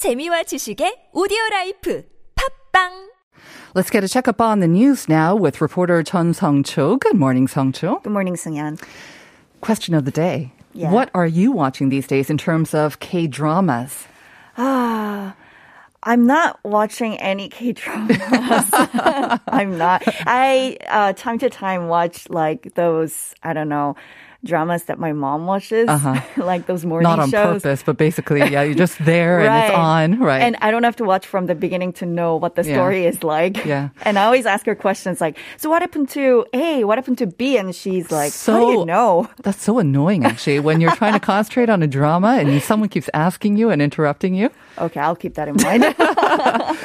재미와 지식의 오디오 라이프 팝빵 Let's get a checkup on the news now with reporter Chun Sung Cho. Good morning, Sung Cho. Good morning, Sungyan. Question of the day. Yeah. What are you watching these days in terms of K dramas? Ah, I'm not watching any K dramas. I'm not. I uh, time to time watch like those. I don't know. Dramas that my mom watches, like those morning Uh-huh. Not on shows. purpose, but basically, yeah, you're just there and it's on, right? And I don't have to watch from the beginning to know what the Yeah. story is like. Yeah. And I always ask her questions like, so what happened to A? What happened to B? And she's like, how do you know? That's so annoying, actually, when you're trying to concentrate on a drama and someone keeps asking you and interrupting you. Okay, I'll keep that in mind.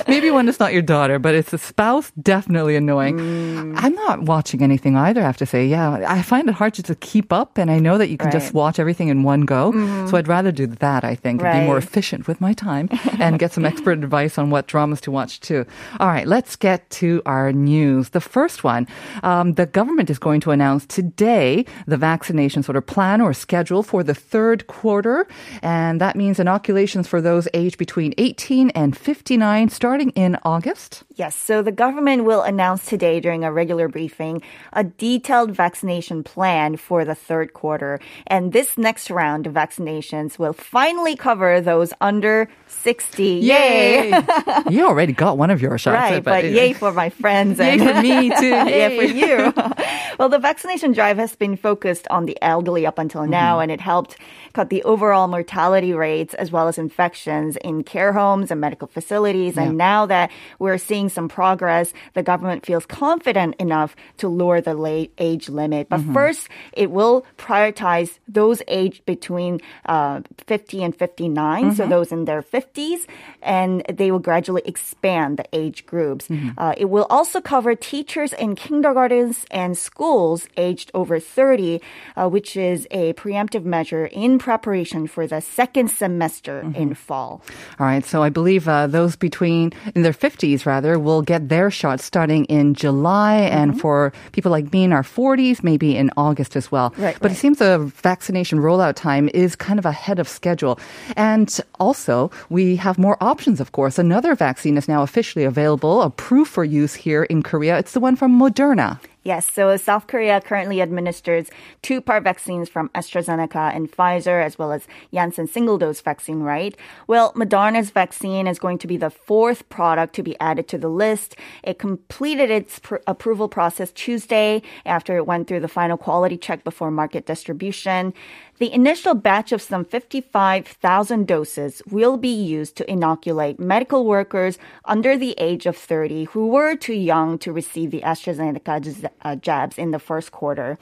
Maybe when it's not your daughter, but it's a spouse, definitely annoying. Mm. I'm not watching anything either, I have to say. Yeah, I find it hard just to keep up, and I know that you can just watch everything in one go. So I'd rather do that, I think, and be more efficient with my time and get some expert advice on what dramas to watch too. All right, let's get to our news. The first one, um, the government is going to announce today the vaccination sort of plan or schedule for the third quarter, and that means inoculations for those aged between 18 and 59 starting in August. Yes, so the government will announce today during a regular briefing a detailed vaccination plan for the third quarter. And this next round of vaccinations will finally cover those under 60. Yay! you already got one of your shots. Right, but yay for my friends Yay and for me too. yeah, for you. well, the vaccination drive has been focused on the elderly up until Mm-hmm. now, and it helped cut the overall mortality rates as well as infections in care homes and medical facilities. And now that we're seeing some progress, the government feels confident enough to lower the late age limit. Mm-hmm. But first, it will prioritize those aged between uh, 50 and 59, so those in their 50s, and they will gradually expand the age groups. Uh, it will also cover teachers in kindergartens and schools aged over 30, uh, which is a preemptive measure in preparation for the second semester in fall. All right, so I believe uh, those between in their 50s rather will get their shots starting in July, Mm-hmm. and for people like me in our 40s, maybe in August as well. Right, but it seems the vaccination rollout time is kind of ahead of schedule, and also we have more options. Of course, another vaccine is now officially available, approved for use here in Korea. It's the one from Moderna. Yes, so South Korea currently administers two part vaccines from AstraZeneca and Pfizer, as well as Janssen single dose vaccine, right? Well, Moderna's vaccine is going to be the fourth product to be added to the list. It completed its pr- approval process Tuesday after it went through the final quality check before market distribution. The initial batch of some 55,000 doses will be used to inoculate medical workers under the age of 30 who were too young to receive the AstraZeneca uh, jabs in the first quarter.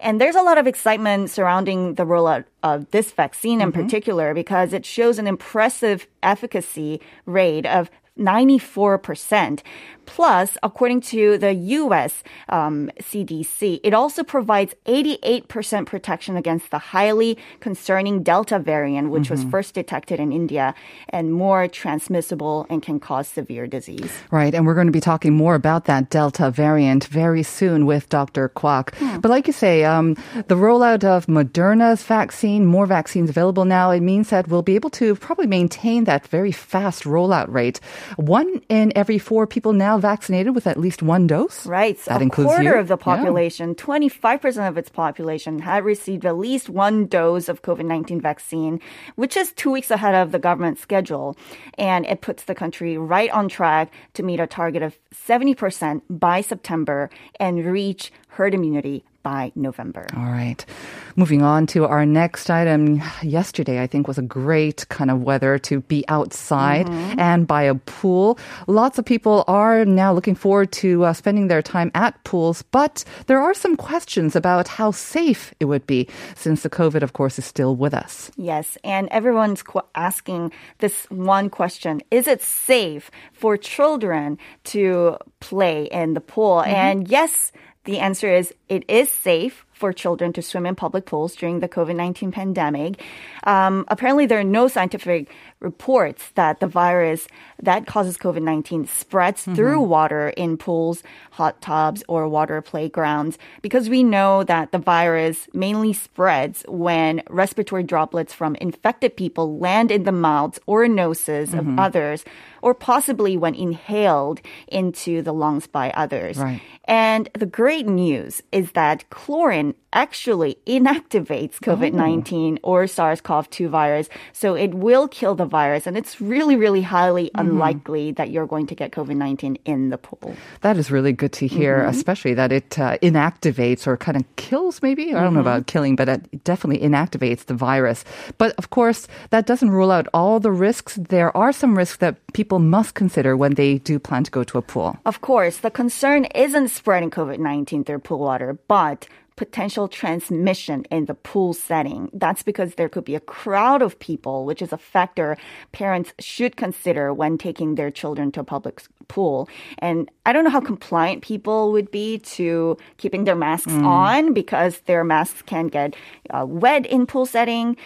And there's a lot of excitement surrounding the rollout of this vaccine in particular because it shows an impressive efficacy rate of 94%. Plus, according to the US um, CDC, it also provides 88% protection against the highly concerning Delta variant, which was first detected in India and more transmissible and can cause severe disease. Right, and we're going to be talking more about that Delta variant very soon with Dr. Kwok. But like you say, um, the rollout of Moderna's vaccine, more vaccines available now, it means that we'll be able to probably maintain that very fast rollout rate. One in every four people now vaccinated with at least one dose. Right. So That a includes quarter you? of the Yeah. population, 25% of its population, had received at least one dose of COVID 19 vaccine, which is two weeks ahead of the government schedule. And it puts the country right on track to meet a target of 70% by September and reach herd immunity by November. All right. Moving on to our next item. Yesterday, I think, was a great kind of weather to be outside and by a pool. Lots of people are now looking forward to uh, spending their time at pools, but there are some questions about how safe it would be since the COVID, of course, is still with us. Yes, and everyone's qu- asking this one question Is it safe for children to play in the pool? And yes, the answer is it is safe for children to swim in public pools during the COVID 19 pandemic. Um, apparently, there are no scientific reports that the virus that causes COVID 19 spreads mm-hmm. through water in pools, hot tubs, or water playgrounds because we know that the virus mainly spreads when respiratory droplets from infected people land in the mouths or noses mm-hmm. of others or possibly when inhaled into the lungs by others. Right. And the great news is that chlorine actually inactivates COVID 19 oh. or SARS CoV 2 virus. So it will kill the virus. And it's really, really highly mm-hmm. unlikely that you're going to get COVID 19 in the pool. That is really good to hear, mm-hmm. especially that it uh, inactivates or kind of kills, maybe. I don't know mm-hmm. about killing, but it definitely inactivates the virus. But of course, that doesn't rule out all the risks. There are some risks that people must consider when they do plan to go to a pool. Of course, the concern isn't spreading COVID 19 through pool water, but potential transmission in the pool setting. That's because there could be a crowd of people, which is a factor parents should consider when taking their children to a public pool. And I don't know how compliant people would be to keeping their masks mm. on because their masks can get uh, wet in pool setting.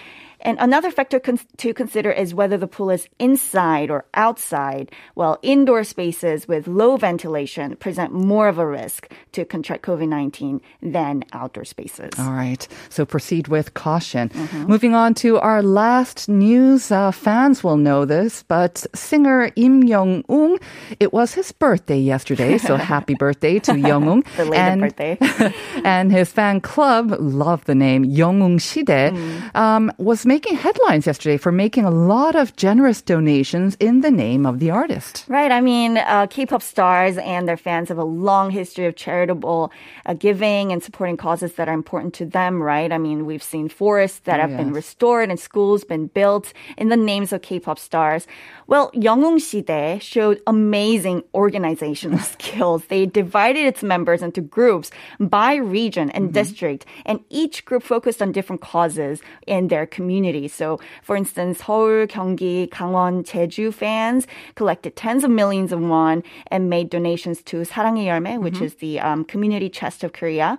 And another factor con- to consider is whether the pool is inside or outside. Well, indoor spaces with low ventilation present more of a risk to contract COVID 19 than outdoor spaces. All right. So proceed with caution. Mm-hmm. Moving on to our last news. Uh, fans will know this, but singer Im Young Ung, it was his birthday yesterday. So happy birthday to Young Ung. and, birthday. and his fan club, love the name Young Ung Shide, mm. um, was making headlines yesterday for making a lot of generous donations in the name of the artist. Right. I mean, uh, K-pop stars and their fans have a long history of charitable uh, giving and supporting causes that are important to them. Right. I mean, we've seen forests that oh, have yes. been restored and schools been built in the names of K-pop stars. Well, Young Shide showed amazing organizational skills. They divided its members into groups by region and mm-hmm. district, and each group focused on different causes in their community So, for instance, Seoul, Gyeonggi, Gangwon, Jeju fans collected tens of millions of won and made donations to 사랑의 열매, which mm-hmm. is the um, community chest of Korea.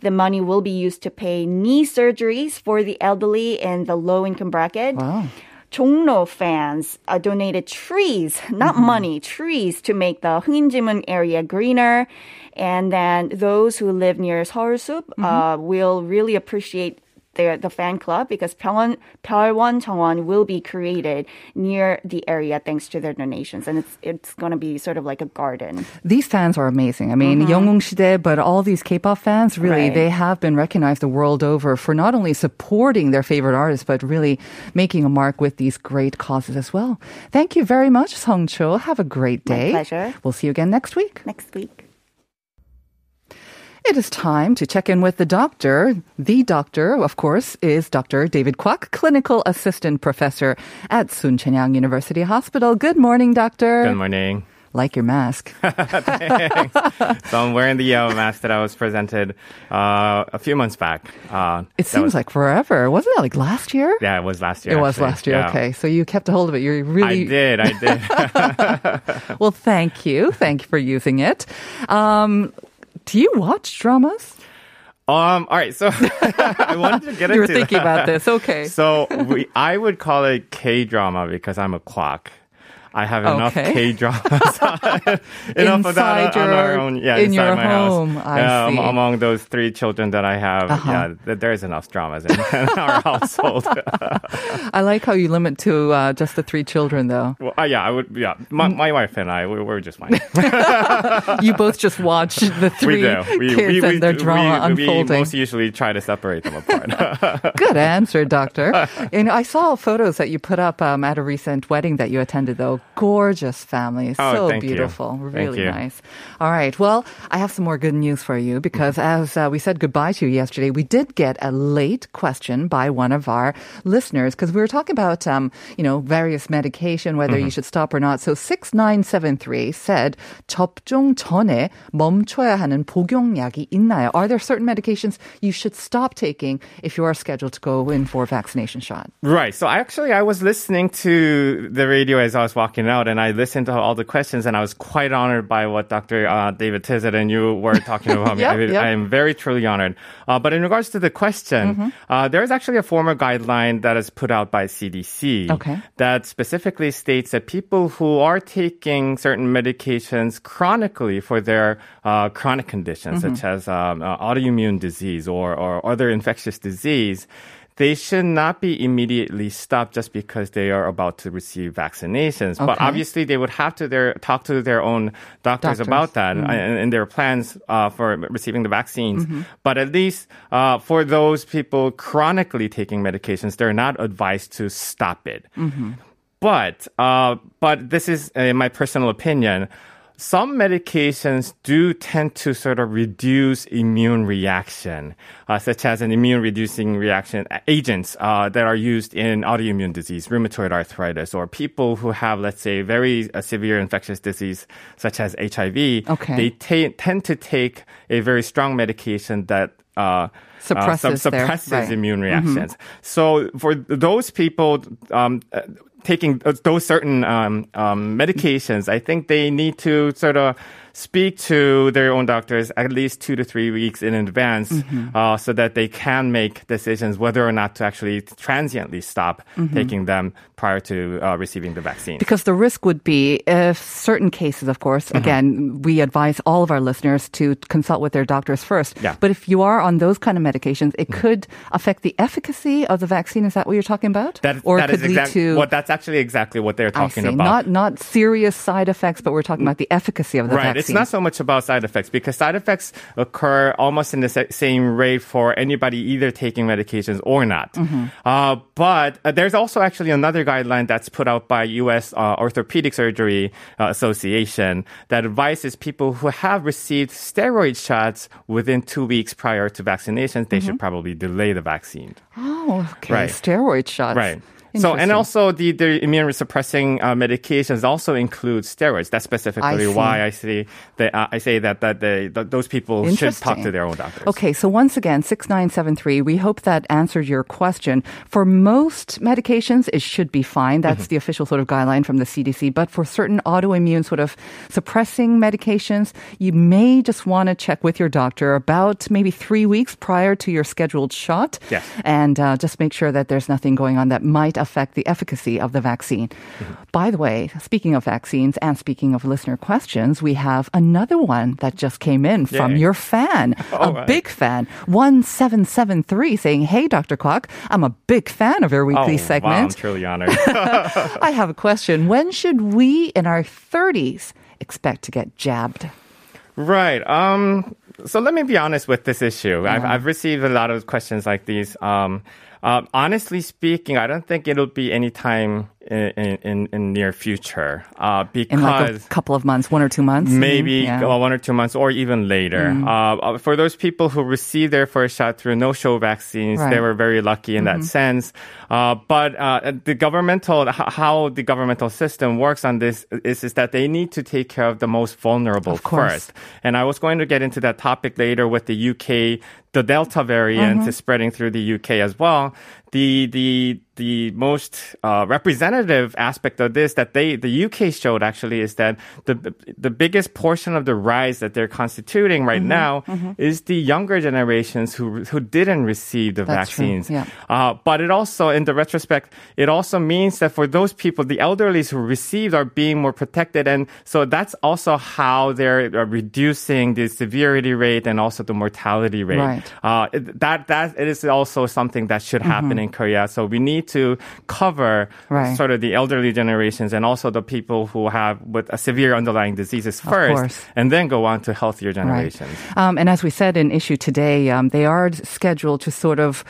The money will be used to pay knee surgeries for the elderly in the low income bracket. Wow. Jongno fans uh, donated trees, not mm-hmm. money, trees to make the Hungin area greener. And then those who live near Seoulsup mm-hmm. uh, will really appreciate the, the fan club because Pyeongwon, Pyeongwon Changwon will be created near the area thanks to their donations. And it's it's going to be sort of like a garden. These fans are amazing. I mean, mm-hmm. Young Shide, but all these K-pop fans, really, right. they have been recognized the world over for not only supporting their favorite artists, but really making a mark with these great causes as well. Thank you very much, Song Cho. Have a great day. My pleasure. We'll see you again next week. Next week. It is time to check in with the doctor. The doctor, of course, is Dr. David Kwok, clinical assistant professor at Soonchunhyang University Hospital. Good morning, doctor. Good morning. Like your mask. so I'm wearing the yellow mask that I was presented uh, a few months back. Uh, it seems was, like forever. Wasn't that like last year? Yeah, it was last year. It was last year. Yeah. Okay, so you kept a hold of it. You really. I did. I did. well, thank you. Thank you for using it. Um, do you watch dramas? Um. All right. So I wanted to get you into. You were thinking that. about this. Okay. So we, I would call it K drama because I'm a quack. I have enough okay. K dramas, enough of that on, our own. Yeah, in inside your my home. house. I see. among those three children that I have, uh-huh. yeah, there's enough dramas in, in our household. I like how you limit to uh, just the three children, though. Well, uh, yeah, I would. Yeah, my, my wife and I, we, are just fine. you both just watch the three we kids we, we, and their drama unfolding. We most usually try to separate them apart. Good answer, doctor. And I saw photos that you put up um, at a recent wedding that you attended, though. Gorgeous family. Oh, so beautiful. You. Really nice. All right. Well, I have some more good news for you because mm-hmm. as uh, we said goodbye to you yesterday, we did get a late question by one of our listeners because we were talking about, um, you know, various medication, whether mm-hmm. you should stop or not. So 6973 said, 접종 전에 멈춰야 하는 복용약이 있나요? Are there certain medications you should stop taking if you are scheduled to go in for a vaccination shot? Right. So actually, I was listening to the radio as I was walking walking out and I listened to all the questions and I was quite honored by what Dr. Uh, David Tizzard and you were talking about. yep, I, yep. I, am very truly honored. Uh, but in regards to the question, mm-hmm. uh, there is actually a former guideline that is put out by CDC okay. that specifically states that people who are taking certain medications chronically for their uh, chronic conditions, mm-hmm. such as um, uh, autoimmune disease or, or other infectious disease, they should not be immediately stopped just because they are about to receive vaccinations. Okay. But obviously, they would have to their, talk to their own doctors, doctors. about that mm-hmm. and, and, their plans uh, for receiving the vaccines. Mm-hmm. But at least uh, for those people chronically taking medications, they're not advised to stop it. Mm-hmm. But uh, but this is uh, my personal opinion some medications do tend to sort of reduce immune reaction, uh, such as an immune reducing reaction uh, agents uh, that are used in autoimmune disease, rheumatoid arthritis, or people who have, let's say, very uh, severe infectious disease such as HIV. Okay. They t- tend to take a very strong medication that uh, suppresses, uh, suppresses right. immune mm-hmm. reactions. Mm-hmm. So for those people, um, taking those certain um, um, medications, I think they need to sort of speak to their own doctors at least two to three weeks in advance mm-hmm. uh, so that they can make decisions whether or not to actually transiently stop mm-hmm. taking them prior to uh, receiving the vaccine. Because the risk would be if certain cases, of course, mm-hmm. again, we advise all of our listeners to consult with their doctors first. Yeah. But if you are on those kind of medications, it mm-hmm. could affect the efficacy of the vaccine. Is that what you're talking about? That, or that it could lead to. Well, that's actually exactly what they're talking about. Not, not serious side effects, but we're talking about the efficacy of the right. vaccine. It's not so much about side effects because side effects occur almost in the same rate for anybody either taking medications or not. Mm-hmm. Uh, but uh, there's also actually another guideline that's put out by U.S. Uh, Orthopedic Surgery uh, Association that advises people who have received steroid shots within two weeks prior to vaccinations, they mm-hmm. should probably delay the vaccine. Oh, okay. Right. Steroid shots. Right. So, and also the, the immune suppressing uh, medications also include steroids. That's specifically I why I say that uh, I say that that they, that those people should talk to their own doctors. Okay, so once again, six nine seven three. We hope that answered your question. For most medications, it should be fine. That's mm-hmm. the official sort of guideline from the CDC. But for certain autoimmune sort of suppressing medications, you may just want to check with your doctor about maybe three weeks prior to your scheduled shot, yes. and uh, just make sure that there's nothing going on that might affect the efficacy of the vaccine. Mm-hmm. By the way, speaking of vaccines and speaking of listener questions, we have another one that just came in from Yay. your fan, a right. big fan, 1773 saying, Hey, Dr. Kwok, I'm a big fan of your weekly oh, segment. Wow, I'm truly honored. I have a question. When should we in our 30s expect to get jabbed? Right. Um, so let me be honest with this issue. Yeah. I've, I've received a lot of questions like these. Um, uh, honestly speaking, I don't think it'll be any time in, in, in near future uh, because in like a couple of months, one or two months, maybe yeah. one or two months, or even later. Mm. Uh, for those people who received their first shot through no-show vaccines, right. they were very lucky in mm-hmm. that sense. Uh, but uh, the governmental, how the governmental system works on this is, is that they need to take care of the most vulnerable first. And I was going to get into that topic later with the UK. The Delta variant mm-hmm. is spreading through the UK as well. The the the most uh, representative aspect of this that they the UK showed actually is that the the biggest portion of the rise that they're constituting right mm-hmm, now mm-hmm. is the younger generations who who didn't receive the That's vaccines. Yeah. Uh, but it also, in the retrospect, it also means that for those people, the elderly who received are being more protected, and so that's also how they're reducing the severity rate and also the mortality rate. Right. Uh, that that it is also something that should happen mm-hmm. in Korea. So we need to cover right. sort of the elderly generations and also the people who have with a severe underlying diseases first, and then go on to healthier generations. Right. Um, and as we said in issue today, um, they are scheduled to sort of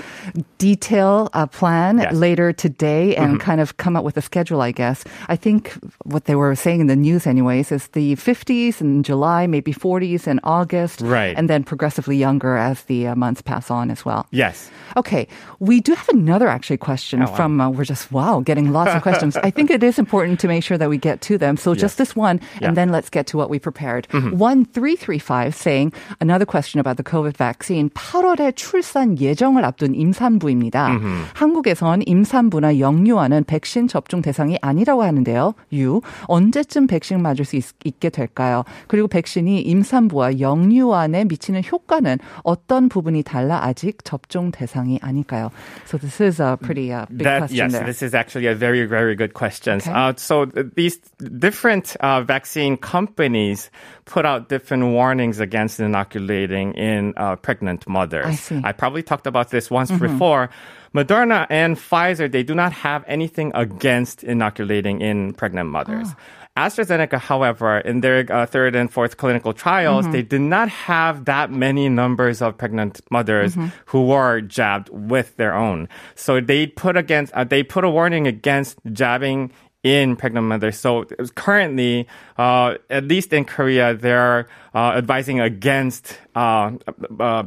detail a plan yes. later today and mm-hmm. kind of come up with a schedule. I guess I think what they were saying in the news, anyways, is the 50s in July, maybe 40s in August, right, and then progressively younger as the uh, months pass on as well. Yes. Okay, we do have a another actually question Oh, wow. from, uh, we're just, wow, getting lots of questions. I think it is important to make sure that we get to them. So just this one, Yeah. Mm-hmm. and then let's get to what we prepared. 1335 saying, another question about the COVID vaccine. 8월에 출산 예정을 앞둔 임산부입니다. Mm-hmm. 한국에선 임산부나 영유아는 백신 접종 대상이 아니라고 하는데요. 유, 언제쯤 백신 맞을 수 있, 있게 될까요? 그리고 백신이 임산부와 영유아에 미치는 효과는 어떤 부분이 달라 아직 접종 대상이 아닐까요? So this is a pretty uh, big That, question yes, there. this is actually a very, very good question. Okay. Uh, so these different uh, vaccine companies put out different warnings against inoculating in uh, pregnant mothers. I see. Mm-hmm. I probably talked about this once before. Moderna and Pfizer, they do not have anything against inoculating in pregnant mothers. Ah. AstraZeneca, however, in their uh, third and fourth clinical trials, Mm-hmm. they did not have that many numbers of pregnant mothers Mm-hmm. who were jabbed with their own. So they put against, uh, they put a warning against jabbing in pregnant mothers. So currently, uh, at least in Korea, they're uh, advising against uh, uh,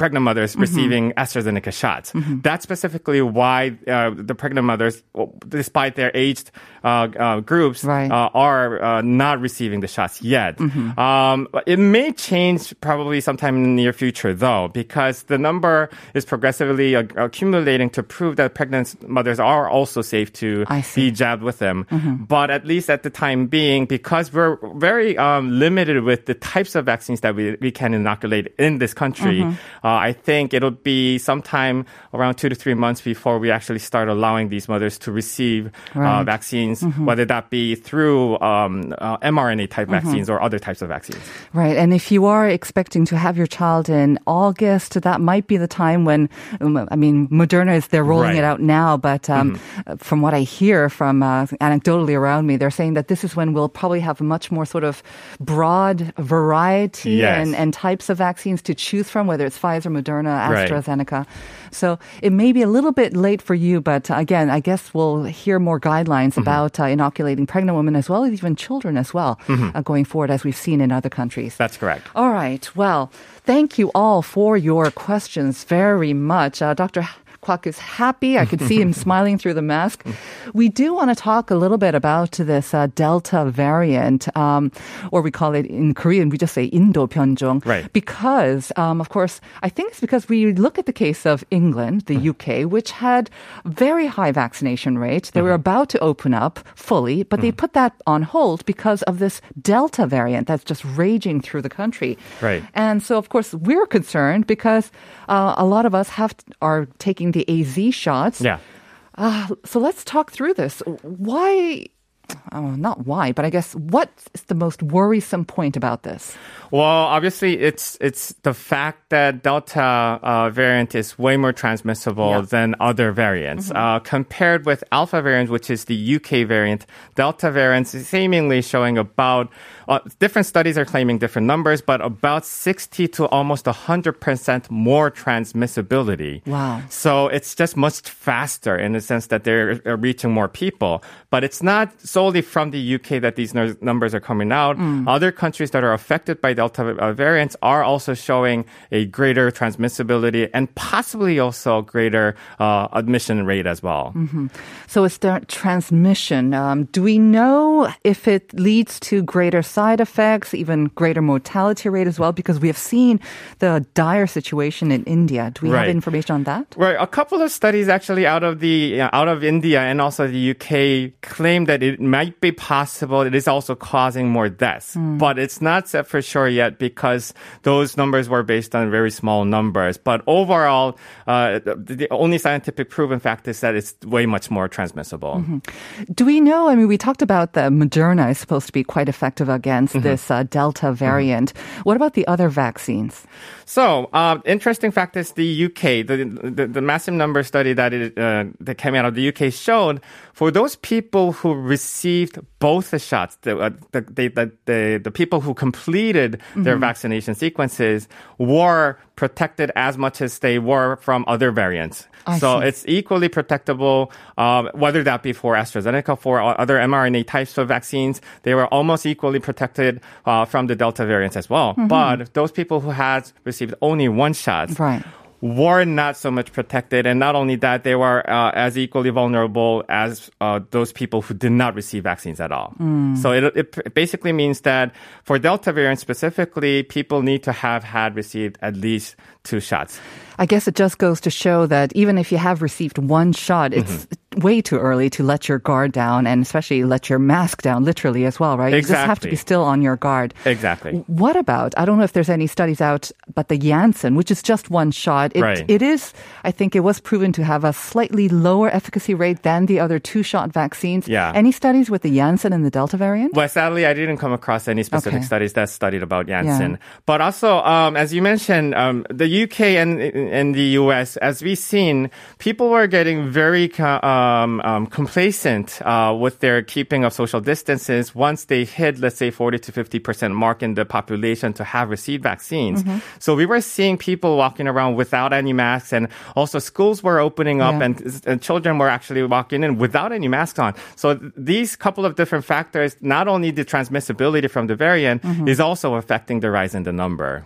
pregnant mothers Mm-hmm. receiving AstraZeneca shots. That's specifically why uh, the pregnant mothers, despite their aged uh, uh, groups, Right. uh, are uh, not receiving the shots yet. Mm-hmm. Um, it may change probably sometime in the near future, though, because the number is progressively ac- accumulating to prove that pregnant mothers are also safe to be jabbed with them. But at least at the time being, because we're very um, limited with the types of vaccines that we, we can inoculate in this country, uh, I think it'll be sometime around two to three months before we actually start allowing these mothers to receive uh, Right. vaccines, whether that be through um, uh, mRNA type vaccines or other types of vaccines. Right. And if you are expecting to have your child in August, that might be the time when, um, I mean, Moderna is, they're rolling Right. it out now, but um, from what I hear from uh, anecdotally around me, they're saying that this is when we'll probably have a much more sort of broad variety Yes. and, and types of vaccines to choose from, whether it's Pfizer, Moderna, Right. AstraZeneca. So it may be a little bit late for you, but again, I guess we'll hear more guidelines about uh, inoculating pregnant women as well as even children as well uh, going forward, as we've seen in other countries. That's correct. All right. Well, thank you all for your questions very much. Uh, Dr. Kwok is happy. I could see him smiling through the mask. We do want to talk a little bit about this uh, Delta variant, um, or we call it in Korean, we just say Indo Pyeonjong. Right. Because, um, of course, I think it's because we look at the case of England, the UK, which had very high vaccination rate. They were about to open up fully, but they put that on hold because of this Delta variant that's just raging through the country. Right. And so, of course, we're concerned because uh, a lot of us have are taking the AZ shots. Yeah. Uh, so let's talk through this. Why? Oh, not why, but I guess what is the most worrisome point about this? Well, obviously, it's it's the fact that Delta uh, variant is way more transmissible Yeah. than other variants. Uh, compared with Alpha variant, which is the UK variant, Delta variant is seemingly showing about uh, different studies are claiming different numbers, but about 60 to almost 100 percent more transmissibility. Wow. So it's just much faster in the sense that they're reaching more people. But it's not solely from the UK that these numbers are coming out. Other countries that are affected by Delta uh, variants are also showing a greater transmissibility and possibly also greater uh, admission rate as well. So it's the transmission. Um, do we know if it leads to greater side effects, even greater mortality rate as well? Because we have seen the dire situation in India. Do we have information on that? Right, a couple of studies actually out of the uh, out of India and also the UK claim that it might be possible it is also causing more deaths, but it's not set for sure yet because those numbers were based on very small numbers. But overall, uh, the, the only scientific proven fact is that it's way much more transmissible. Do we know? I mean, we talked about the Moderna is supposed to be quite effective against this uh, Delta variant. What about the other vaccines? So, uh, interesting fact is the UK, the, the, the massive number study that, it, uh, that came out of the UK showed for those people who received both the shots, the, uh, the, the, the, the, the people who completed their vaccination sequences were protected as much as they were from other variants. I so see. it's equally protectable, um, whether that be for AstraZeneca, for other mRNA types of vaccines. They were almost equally protected uh, from the Delta variants as well. Mm-hmm. But those people who had received only one shot, Right. were not so much protected, and not only that, they were uh, as equally vulnerable as uh, those people who did not receive vaccines at all. So it, it basically means that for Delta variant specifically, people need to have had received at least two shots. I guess it just goes to show that even if you have received one shot, it's Mm-hmm. way too early to let your guard down and especially let your mask down literally as well, right? Exactly. You just have to be still on your guard. Exactly. What about, I don't know if there's any studies out, but the Janssen, which is just one shot, it, Right. it is, I think it was proven to have a slightly lower efficacy rate than the other two shot vaccines. Yeah. Any studies with the Janssen and the Delta variant? Well, sadly, I didn't come across any specific Okay. studies that studied about Janssen. But also, um, as you mentioned, um, the UK and, and the US, as we've seen, people were getting very um, um, complacent uh, with their keeping of social distances once they hit, let's say, 40 to 50% mark in the population to have received vaccines. Mm-hmm. So we were seeing people walking around without any masks, and also schools were opening up, Yeah. and, and children were actually walking in without any masks on. So these couple of different factors, not only the transmissibility from the variant, Mm-hmm. is also affecting the rise in the number.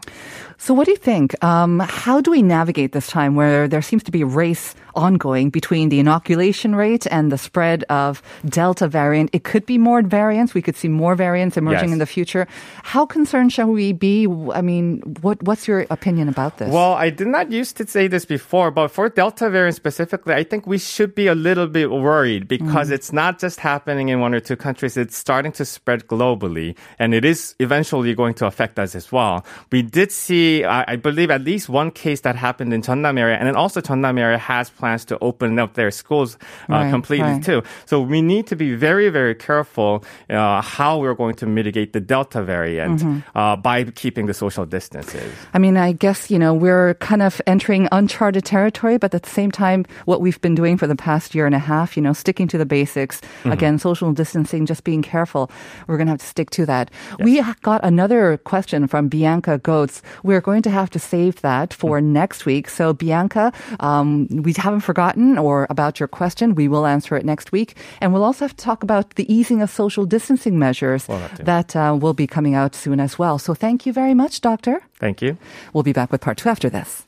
So, what do you think? Um, how do we navigate this time where there seems to be race ongoing between the inoculation rate and the spread of Delta variant? It could be more variants. We could see more variants emerging Yes. in the future. How concerned shall we be? I mean, what, what's your opinion about this? Well, I did not used to say this before, but for Delta variant specifically, I think we should be a little bit worried because mm. it's not just happening in one or two countries. It's starting to spread globally and it is eventually going to affect us as well. We did see, I, I believe at least one case that happened in Jeonnam area and then also Jeonnam area has plans to open up their schools uh, Right, completely right. too. So we need to be very, very careful uh, how we're going to mitigate the Delta variant uh, by keeping the social distances. I mean, I guess, you know, we're kind of entering uncharted territory, but at the same time, what we've been doing for the past year and a half, you know, sticking to the basics, again, social distancing, just being careful, we're going to have to stick to that. We got another question from Bianca Goetz. We're going to have to save that for next week. So, Bianca, um, we haven't forgotten or about your question. We will answer it next week. And we'll also have to talk about the easing of social distancing measures that uh, will be coming out soon as well. So, thank you very much, Doctor. Thank you. We'll be back with part two after this.